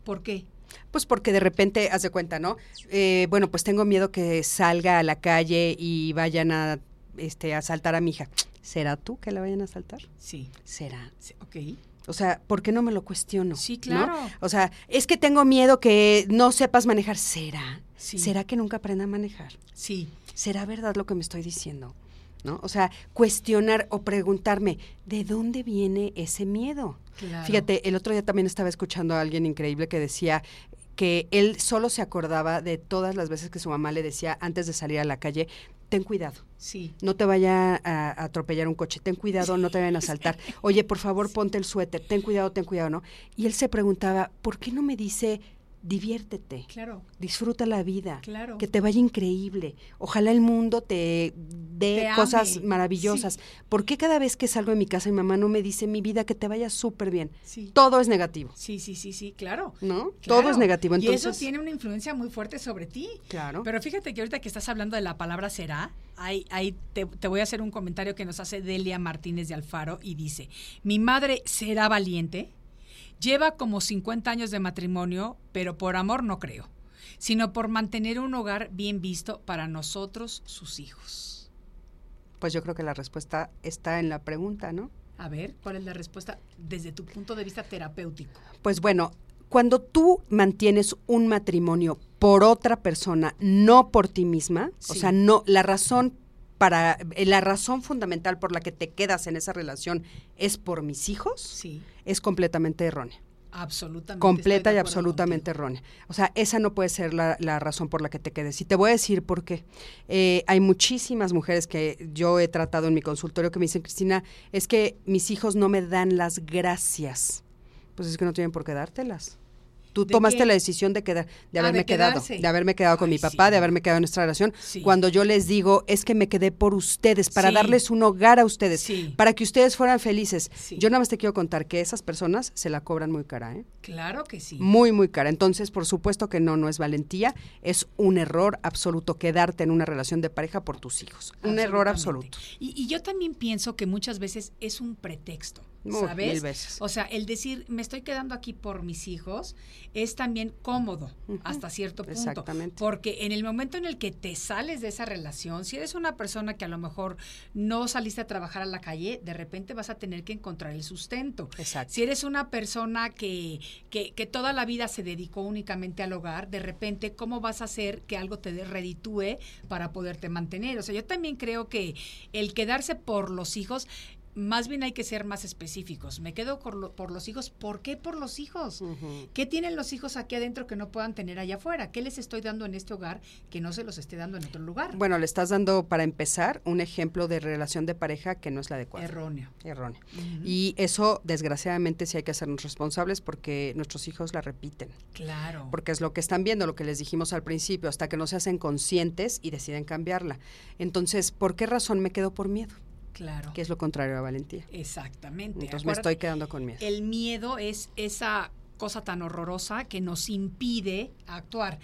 ¿Por qué? Pues porque de repente, haz de cuenta, ¿no? Eh, bueno, pues tengo miedo que salga a la calle y vayan a este, asaltar a mi hija. ¿Será tú que la vayan a asaltar? Sí. Será. sí, ok. O sea, ¿por qué no me lo cuestiono? Sí, ¿no? claro. O sea, es que tengo miedo que no sepas manejar. ¿Será? Sí. ¿Será que nunca aprenda a manejar? Sí. ¿será verdad lo que me estoy diciendo? ¿No? O sea, cuestionar o preguntarme, ¿de dónde viene ese miedo? Claro. Fíjate, el otro día también estaba escuchando a alguien increíble que decía que él solo se acordaba de todas las veces que su mamá le decía antes de salir a la calle, ten cuidado, Sí. no te vaya a, a atropellar un coche, ten cuidado, no te vayan a asaltar. Oye, por favor, ponte el suéter, ten cuidado, ten cuidado, ¿no? Y él se preguntaba, ¿por qué no me dice, diviértete? Claro. Disfruta la vida. Claro. Que te vaya increíble. Ojalá el mundo te dé Te cosas ame. maravillosas. Sí. ¿Por qué cada vez que salgo de mi casa mi mamá no me dice mi vida que te vaya súper bien? Sí. Todo es negativo, Sí, sí, sí, sí, claro. ¿no? Claro. Todo es negativo. y Entonces, eso tiene una influencia muy fuerte sobre ti. claro. Pero fíjate que ahorita que estás hablando de la palabra será, ahí, ahí te, te voy a hacer un comentario que nos hace Delia Martínez de Alfaro y dice, mi madre será valiente, lleva como 50 años de matrimonio, pero por amor no creo, sino por mantener un hogar bien visto para nosotros, sus hijos. Pues yo creo que la respuesta está en la pregunta, ¿no? A ver, ¿cuál es la respuesta desde tu punto de vista terapéutico? Pues bueno, cuando tú mantienes un matrimonio por otra persona, no por ti misma, o sea, no, la razón para, eh, la razón fundamental por la que te quedas en esa relación es por mis hijos, Sí, es completamente errónea. absolutamente. Completa y absolutamente contigo. errónea. O sea, esa no puede ser la, la razón por la que te quedes. Y te voy a decir por qué. Eh, hay muchísimas mujeres que yo he tratado en mi consultorio que me dicen, Cristina, es que mis hijos no me dan las gracias. Pues es que no tienen por qué dártelas. Tú ¿De tomaste qué? la decisión de, quedar, de Ah, haberme de quedado, de haberme quedado con Ay, mi papá, sí. de haberme quedado en nuestra relación. Sí. Cuando yo les digo, es que me quedé por ustedes, para Sí. darles un hogar a ustedes, para que ustedes fueran felices. Yo nada más te quiero contar que esas personas se la cobran muy cara, ¿eh? Claro que sí. Muy, muy cara. Entonces, por supuesto que no, no es valentía, es un error absoluto quedarte en una relación de pareja por tus hijos. Un error absoluto. Y, y yo también pienso que muchas veces es un pretexto, ¿sabes? mil veces. O sea, el decir, me estoy quedando aquí por mis hijos, es también cómodo hasta cierto punto. Exactamente. Porque en el momento en el que te sales de esa relación, si eres una persona que a lo mejor no saliste a trabajar a la calle, de repente vas a tener que encontrar el sustento. Exacto. Si eres una persona que, que, que toda la vida se dedicó únicamente al hogar, de repente, ¿cómo vas a hacer que algo te reditúe para poderte mantener? O sea, yo también creo que el quedarse por los hijos, más bien hay que ser más específicos. Me quedo por, lo- por los hijos. ¿Por qué por los hijos? ¿Qué tienen los hijos aquí adentro que no puedan tener allá afuera? ¿Qué les estoy dando en este hogar que no se los esté dando en otro lugar? Bueno, le estás dando, para empezar, un ejemplo de relación de pareja que no es la adecuada. Erróneo. Erróneo. Ujú. Y eso, desgraciadamente, sí hay que hacernos responsables porque nuestros hijos la repiten. Claro. Porque es lo que están viendo, lo que les dijimos al principio, hasta que no se hacen conscientes y deciden cambiarla. Entonces, ¿por qué razón me quedo por miedo? Claro. Que es lo contrario a valentía. Exactamente. Entonces me estoy quedando con miedo. El miedo es esa cosa tan horrorosa que nos impide actuar.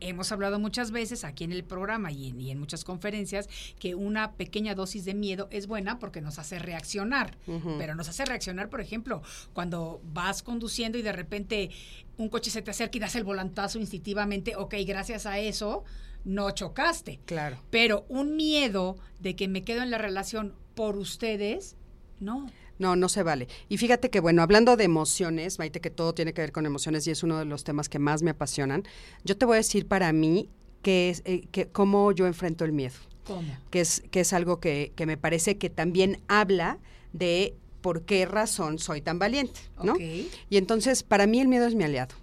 Hemos hablado muchas veces aquí en el programa y en, y en muchas conferencias que una pequeña dosis de miedo es buena porque nos hace reaccionar. Pero nos hace reaccionar, por ejemplo, cuando vas conduciendo y de repente un coche se te acerca y das el volantazo instintivamente, ok, gracias a eso no chocaste. Claro. Pero un miedo de que me quedo en la relación por ustedes, no. No, no se vale. Y fíjate que, bueno, hablando de emociones, Maite, que todo tiene que ver con emociones y es uno de los temas que más me apasionan, yo te voy a decir para mí que es, eh, que, cómo yo enfrento el miedo, ¿Cómo? que es, que es algo que, que me parece que también habla de por qué razón soy tan valiente, ¿no? Y entonces, para mí el miedo es mi aliado.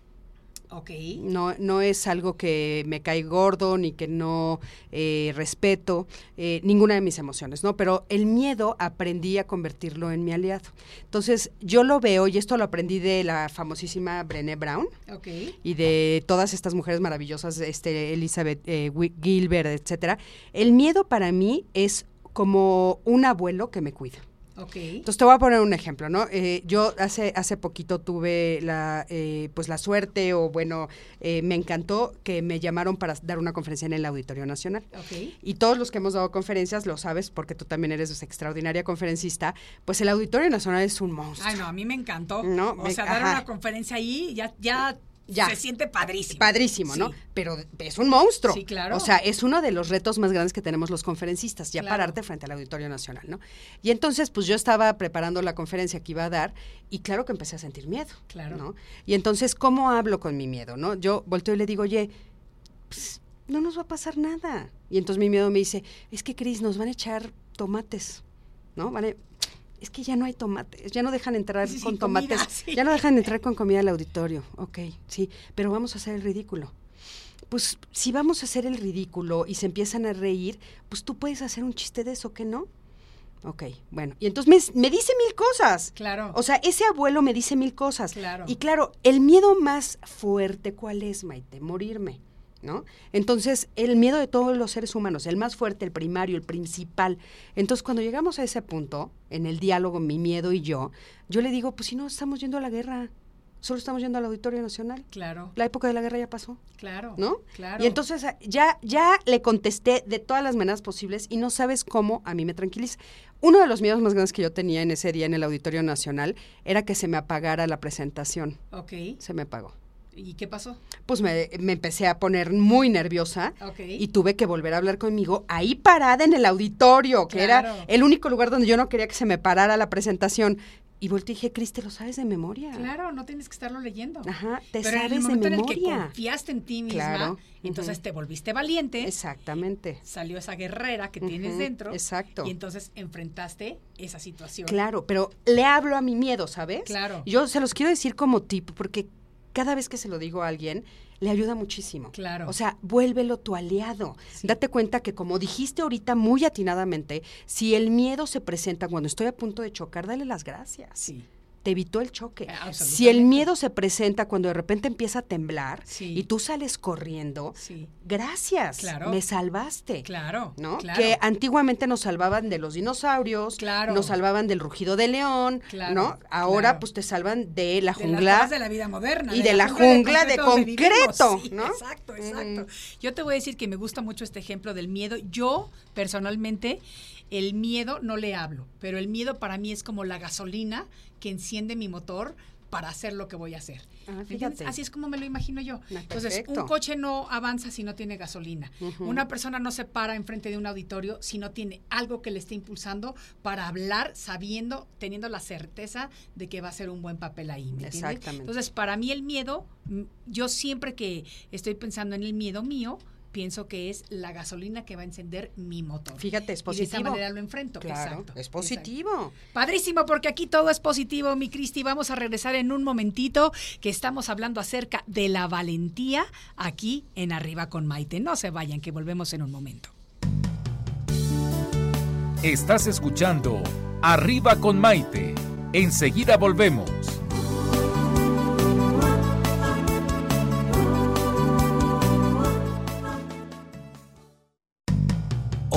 Ok. No, no es algo que me cae gordo ni que no eh, respeto, eh, ninguna de mis emociones, ¿no? Pero el miedo aprendí a convertirlo en mi aliado. Entonces, yo lo veo, y esto lo aprendí de la famosísima Brené Brown Ok. y de todas estas mujeres maravillosas, este, Elizabeth eh, Gilbert, etcétera. El miedo para mí es como un abuelo que me cuida. Ok. Entonces te voy a poner un ejemplo, ¿no? Eh, yo hace hace poquito tuve la eh, pues la suerte o bueno eh, me encantó que me llamaron para dar una conferencia en el Auditorio Nacional. Ok. Y todos los que hemos dado conferencias lo sabes porque tú también eres extraordinaria conferencista. Pues el Auditorio Nacional es un monstruo. Ay, no, a mí me encantó. No, o me- sea, dar ajá. una conferencia ahí ya, ya, Ya. se siente padrísimo. Padrísimo, ¿no? Pero es un monstruo. Sí, claro. O sea, es uno de los retos más grandes que tenemos los conferencistas, ya Claro. pararte frente al Auditorio Nacional, ¿no? Y entonces, pues yo estaba preparando la conferencia que iba a dar y claro que empecé a sentir miedo. Claro. ¿no? Y entonces, ¿cómo hablo con mi miedo, no? Yo volteo y le digo, oye, pues, no nos va a pasar nada. Y entonces mi miedo me dice, es que, Cris, nos van a echar tomates, ¿no? Vale, es que ya no hay tomates, ya no dejan entrar Sí, con comida, tomates, sí. ya no dejan entrar con comida al auditorio. Ok, sí, pero vamos a hacer el ridículo. Pues si vamos a hacer el ridículo y se empiezan a reír, pues tú puedes hacer un chiste de eso, ¿qué no? Ok, bueno. Y entonces me, me dice mil cosas. Claro. O sea, ese abuelo me dice mil cosas. Claro. Y claro, el miedo más fuerte, ¿cuál es, Maite? Morirme, ¿no? Entonces, el miedo de todos los seres humanos, el más fuerte, el primario, el principal. Entonces, cuando llegamos a ese punto, en el diálogo, mi miedo y yo, yo le digo, pues si no, estamos yendo a la guerra, solo estamos yendo al Auditorio Nacional. claro. La época de la guerra ya pasó, Claro. ¿no? Claro. Y entonces ya, ya le contesté de todas las maneras posibles y no sabes cómo a mí me tranquiliza. Uno de los miedos más grandes que yo tenía en ese día en el Auditorio Nacional era que se me apagara la presentación. Ok. Se me apagó. ¿Y qué pasó? Pues me, me empecé a poner muy nerviosa Ok. y tuve que volver a hablar conmigo ahí parada en el auditorio, que Claro. era el único lugar donde yo no quería que se me parara la presentación. Y volteé y dije, Cris, te lo sabes de memoria. Claro, no tienes que estarlo leyendo. Ajá, te Pero en el sabes de momento en el que memoria. confiaste en ti misma, Claro. entonces te volviste valiente, Exactamente. salió esa guerrera que tienes dentro. exacto. Y entonces enfrentaste esa situación. Claro, pero le hablo a mi miedo, ¿sabes? Claro. Yo se los quiero decir como tip, porque cada vez que se lo digo a alguien, le ayuda muchísimo. Claro. O sea, vuélvelo tu aliado. Sí. Date cuenta que, como dijiste ahorita muy atinadamente, si el miedo se presenta cuando estoy a punto de chocar, dale las gracias. Sí. Te evitó el choque. Eh, Si el miedo se presenta cuando de repente empieza a temblar Sí. y tú sales corriendo, Sí. gracias, Claro. me salvaste. Claro, ¿no? claro. Que antiguamente nos salvaban de los dinosaurios, Claro. nos salvaban del rugido de león, Claro, ¿no? Ahora pues te salvan de la jungla. de la vida moderna y de la jungla de concreto, Sí, ¿no? Exacto, exacto. Yo te voy a decir que me gusta mucho este ejemplo del miedo. Yo, personalmente, el miedo no le hablo, pero el miedo para mí es como la gasolina que enciende mi motor para hacer lo que voy a hacer. Ah. Así es como me lo imagino yo. Ah, Entonces, un coche no avanza si no tiene gasolina. Una persona no se para enfrente de un auditorio si no tiene algo que le esté impulsando para hablar sabiendo, teniendo la certeza de que va a ser un buen papel ahí. ¿me entiendes? Exactamente. Entonces, para mí el miedo, yo siempre que estoy pensando en el miedo mío, pienso que es la gasolina que va a encender mi motor. Fíjate, es Y de esa positivo. manera lo enfrento. Claro, Exacto, es exacto. positivo. Padrísimo, porque aquí todo es positivo, mi Cristi. Vamos a regresar en un momentito, que estamos hablando acerca de la valentía aquí en Arriba con Maite. No se vayan, que volvemos en un momento. Estás escuchando Arriba con Maite. Enseguida volvemos.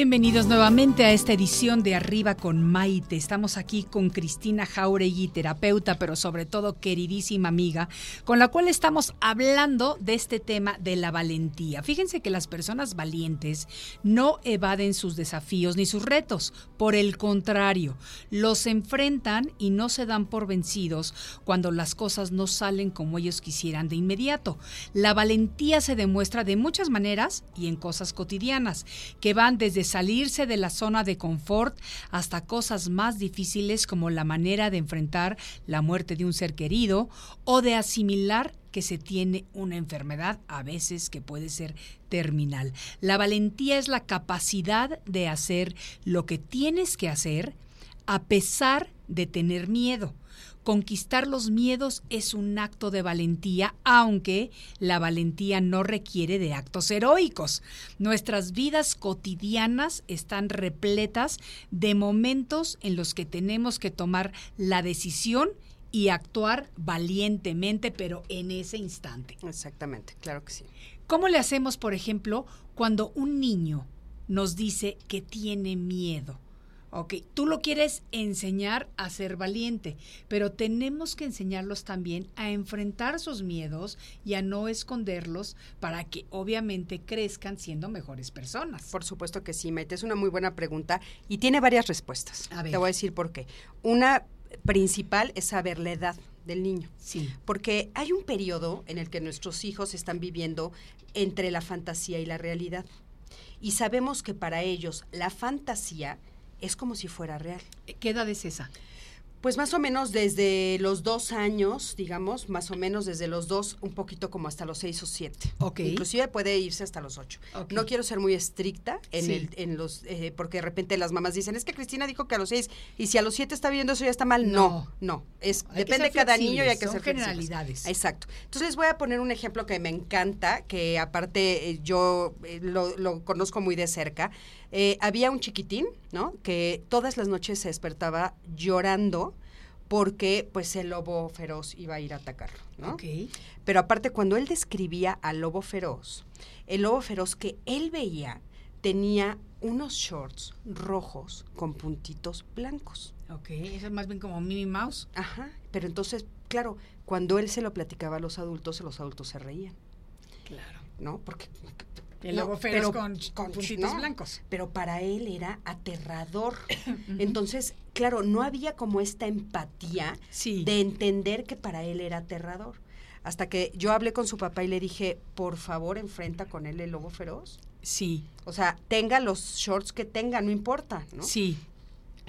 Bienvenidos nuevamente a esta edición de Arriba con Maite. Estamos aquí con Cristina Jauregui, terapeuta, pero sobre todo queridísima amiga, con la cual estamos hablando de este tema de la valentía. Fíjense que las personas valientes no evaden sus desafíos ni sus retos, por el contrario, los enfrentan y no se dan por vencidos cuando las cosas no salen como ellos quisieran de inmediato. La valentía se demuestra de muchas maneras y en cosas cotidianas, que van desde salirse de la zona de confort hasta cosas más difíciles como la manera de enfrentar la muerte de un ser querido o de asimilar que se tiene una enfermedad a veces que puede ser terminal. La valentía es la capacidad de hacer lo que tienes que hacer a pesar de tener miedo. Conquistar los miedos es un acto de valentía, aunque la valentía no requiere de actos heroicos. Nuestras vidas cotidianas están repletas de momentos en los que tenemos que tomar la decisión y actuar valientemente, pero en ese instante. Exactamente, claro que sí. ¿Cómo le hacemos, por ejemplo, cuando un niño nos dice que tiene miedo? Ok, tú lo quieres enseñar a ser valiente, pero tenemos que enseñarlos también a enfrentar sus miedos y a no esconderlos para que obviamente crezcan siendo mejores personas. Por supuesto que sí, Maite, es una muy buena pregunta y tiene varias respuestas. A ver. Te voy a decir por qué. Una principal es saber la edad del niño. Sí. Porque hay un periodo en el que nuestros hijos están viviendo entre la fantasía y la realidad. Y sabemos que para ellos la fantasía es como si fuera real. ¿Qué edad es esa? Pues más o menos desde los dos años, digamos, más o menos desde los dos, un poquito como hasta los seis o siete. Ok. Inclusive puede irse hasta los ocho. No quiero ser muy estricta en Sí. el, en los, eh, porque de repente las mamás dicen, es que Cristina dijo que a los seis, y si a los siete está viendo eso ya está mal. No. No, no. Es, Hay que depende de cada niño y hay flexibles, que son flexibles. generalidades. Exacto. Entonces les voy a poner un ejemplo que me encanta, que aparte eh, yo eh, lo, lo conozco muy de cerca. Eh, había un chiquitín, ¿no? Que todas las noches se despertaba llorando porque pues el lobo feroz iba a ir a atacarlo, ¿no? Ok. Pero aparte cuando él describía al lobo feroz, el lobo feroz que él veía tenía unos shorts rojos con puntitos blancos. Ok. Eso es más bien como Mimi Mouse. Ajá, pero entonces, claro, cuando él se lo platicaba a los adultos, los adultos se reían, Claro. ¿no? Porque El lobo feroz con, con puntitos blancos. Pero para él era aterrador. Entonces, claro, no había como esta empatía Sí. de entender que para él era aterrador. Hasta que yo hablé con su papá y le dije, por favor, enfrenta con él el lobo feroz. Sí, O sea, tenga los shorts que tenga, no importa, ¿no? sí,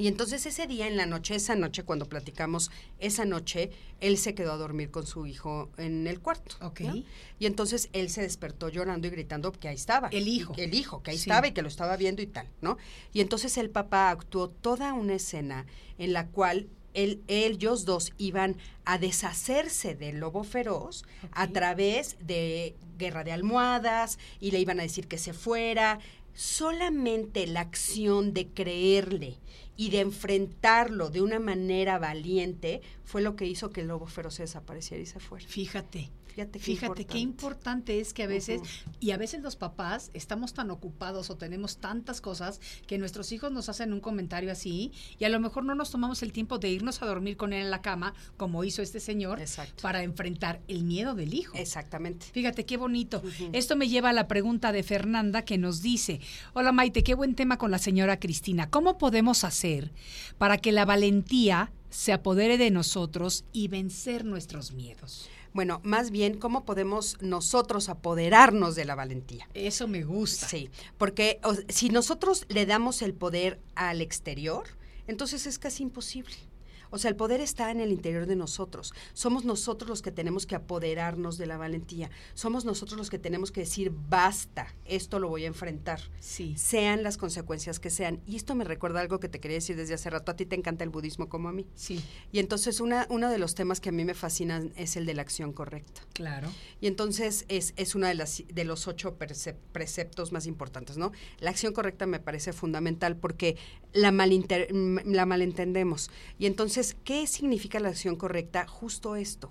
Y entonces ese día en la noche, esa noche cuando platicamos, esa noche, él se quedó a dormir con su hijo en el cuarto. Ok. ¿no? Y entonces él se despertó llorando y gritando que ahí estaba. El hijo. El hijo, que ahí Sí. estaba y que lo estaba viendo y tal, ¿no? Y entonces el papá actuó toda una escena en la cual él, ellos dos iban a deshacerse del lobo feroz a través de guerra de almohadas y le iban a decir que se fuera. Solamente la acción de creerle y de enfrentarlo de una manera valiente fue lo que hizo que el lobo feroz desapareciera y se fuera. fíjate. Fíjate qué Fíjate qué importante. es que a veces, y a veces los papás estamos tan ocupados o tenemos tantas cosas que nuestros hijos nos hacen un comentario así y a lo mejor no nos tomamos el tiempo de irnos a dormir con él en la cama, como hizo este señor, Exacto. para enfrentar el miedo del hijo. Exactamente. Fíjate qué bonito. Esto me lleva a la pregunta de Fernanda que nos dice, hola Maite, qué buen tema con la señora Cristina. ¿Cómo podemos hacer para que la valentía se apodere de nosotros y vencer nuestros miedos? Bueno, más bien, ¿cómo podemos nosotros apoderarnos de la valentía? Eso me gusta. Sí, porque o- si nosotros le damos el poder al exterior, entonces es casi imposible. O sea, el poder está en el interior de nosotros. Somos nosotros los que tenemos que apoderarnos de la valentía. Somos nosotros los que tenemos que decir, basta, esto lo voy a enfrentar. Sí. Sean las consecuencias que sean. Y esto me recuerda algo que te quería decir desde hace rato. A ti te encanta el budismo como a mí. Sí, Y entonces una, uno de los temas que a mí me fascinan es el de la acción correcta. claro. Y entonces es, es uno de, las, de los ocho preceptos más importantes, ¿no? La acción correcta me parece fundamental porque la, malinter- la malentendemos. Y entonces, ¿qué significa la acción correcta? Justo esto.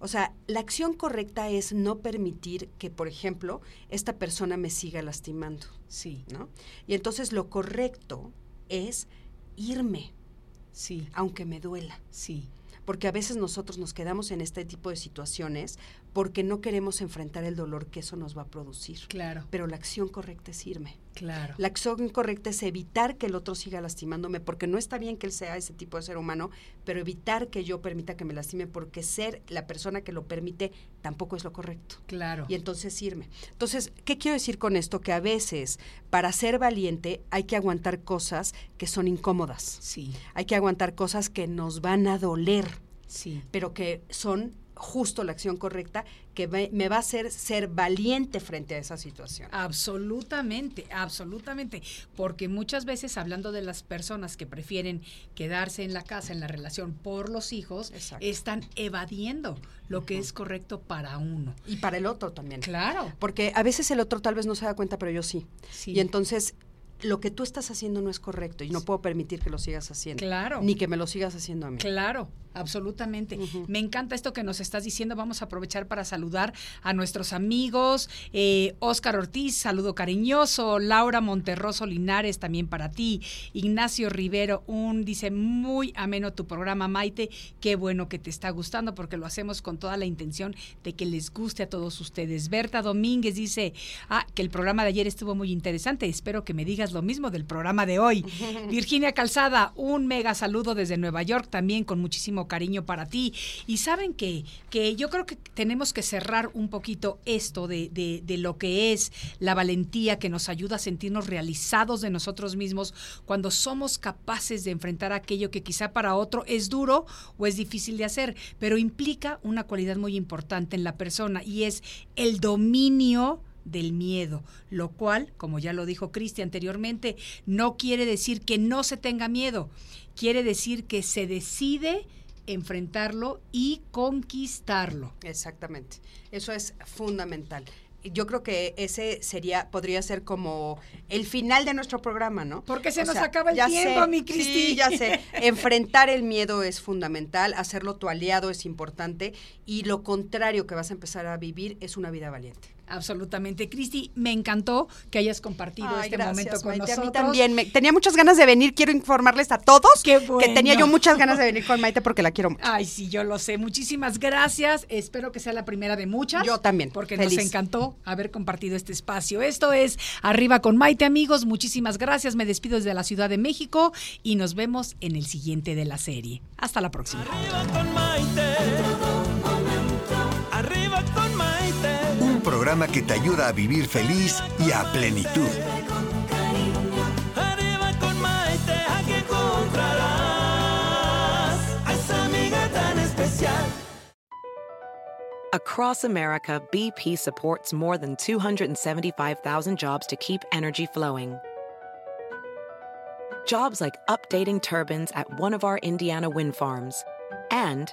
O sea, la acción correcta es no permitir que, por ejemplo, esta persona me siga lastimando, Sí, ¿no? Y entonces lo correcto es irme, sí, aunque me duela sí. porque a veces nosotros nos quedamos en este tipo de situaciones porque no queremos enfrentar el dolor que eso nos va a producir. Claro, Pero la acción correcta es irme. Claro. La acción correcta es evitar que el otro siga lastimándome, porque no está bien que él sea ese tipo de ser humano, pero evitar que yo permita que me lastime, porque ser la persona que lo permite tampoco es lo correcto. Claro. Y entonces irme. Entonces, ¿qué quiero decir con esto? Que a veces, para ser valiente, hay que aguantar cosas que son incómodas. Sí, Hay que aguantar cosas que nos van a doler sí. pero que son justo la acción correcta que me va a hacer ser valiente frente a esa situación. Absolutamente, absolutamente. Porque muchas veces hablando de las personas que prefieren quedarse en la casa, en la relación por los hijos, Exacto. están evadiendo lo que es correcto para uno. Y para el otro también. Claro. Porque a veces el otro tal vez no se da cuenta, pero yo sí. Sí. Y entonces lo que tú estás haciendo no es correcto y no puedo permitir que lo sigas haciendo. Claro. Ni que me lo sigas haciendo a mí. Claro, absolutamente. Me encanta esto que nos estás diciendo. Vamos a aprovechar para saludar a nuestros amigos. Eh, Óscar Ortiz, saludo cariñoso. Laura Monterroso Linares, también para ti. Ignacio Rivero, un dice muy ameno tu programa, Maite. Qué bueno que te está gustando porque lo hacemos con toda la intención de que les guste a todos ustedes. Berta Domínguez dice ah, que el programa de ayer estuvo muy interesante. Espero que me digas lo mismo del programa de hoy. Virginia Calzada, un mega saludo desde Nueva York también con muchísimo cariño para ti. Y saben que, que yo creo que tenemos que cerrar un poquito esto de, de, de lo que es la valentía que nos ayuda a sentirnos realizados de nosotros mismos cuando somos capaces de enfrentar aquello que quizá para otro es duro o es difícil de hacer, pero implica una cualidad muy importante en la persona y es el dominio del miedo, lo cual, como ya lo dijo Cristi anteriormente, no quiere decir que no se tenga miedo, quiere decir que se decide enfrentarlo y conquistarlo. Exactamente. Eso es fundamental. Yo creo que ese sería, podría ser como el final de nuestro programa, ¿no? Porque se O nos sea, acaba el ya tiempo, sé, mi Cristi. Sí, ya sé. Enfrentar el miedo es fundamental, hacerlo tu aliado es importante y lo contrario que vas a empezar a vivir es una vida valiente. Absolutamente. Cristi, me encantó que hayas compartido Ay, este gracias, momento con Maite, nosotros. A mí también. Me- tenía muchas ganas de venir. Quiero informarles a todos que tenía yo muchas ganas de venir con Maite porque la quiero mucho. Ay, sí, yo lo sé. Muchísimas gracias. Espero que sea la primera de muchas. Yo también, Porque feliz. nos encantó haber compartido este espacio. Esto es Arriba con Maite, amigos. Muchísimas gracias. Me despido desde la Ciudad de México y nos vemos en el siguiente de la serie. Hasta la próxima. Arriba programa que te ayuda a vivir feliz y a plenitud. Arriba con Maite, aquí encontrarás a esa amiga tan especial. Across America, BP supports more than 275,000 jobs to keep energy flowing. Jobs like updating turbines at one of our Indiana wind farms and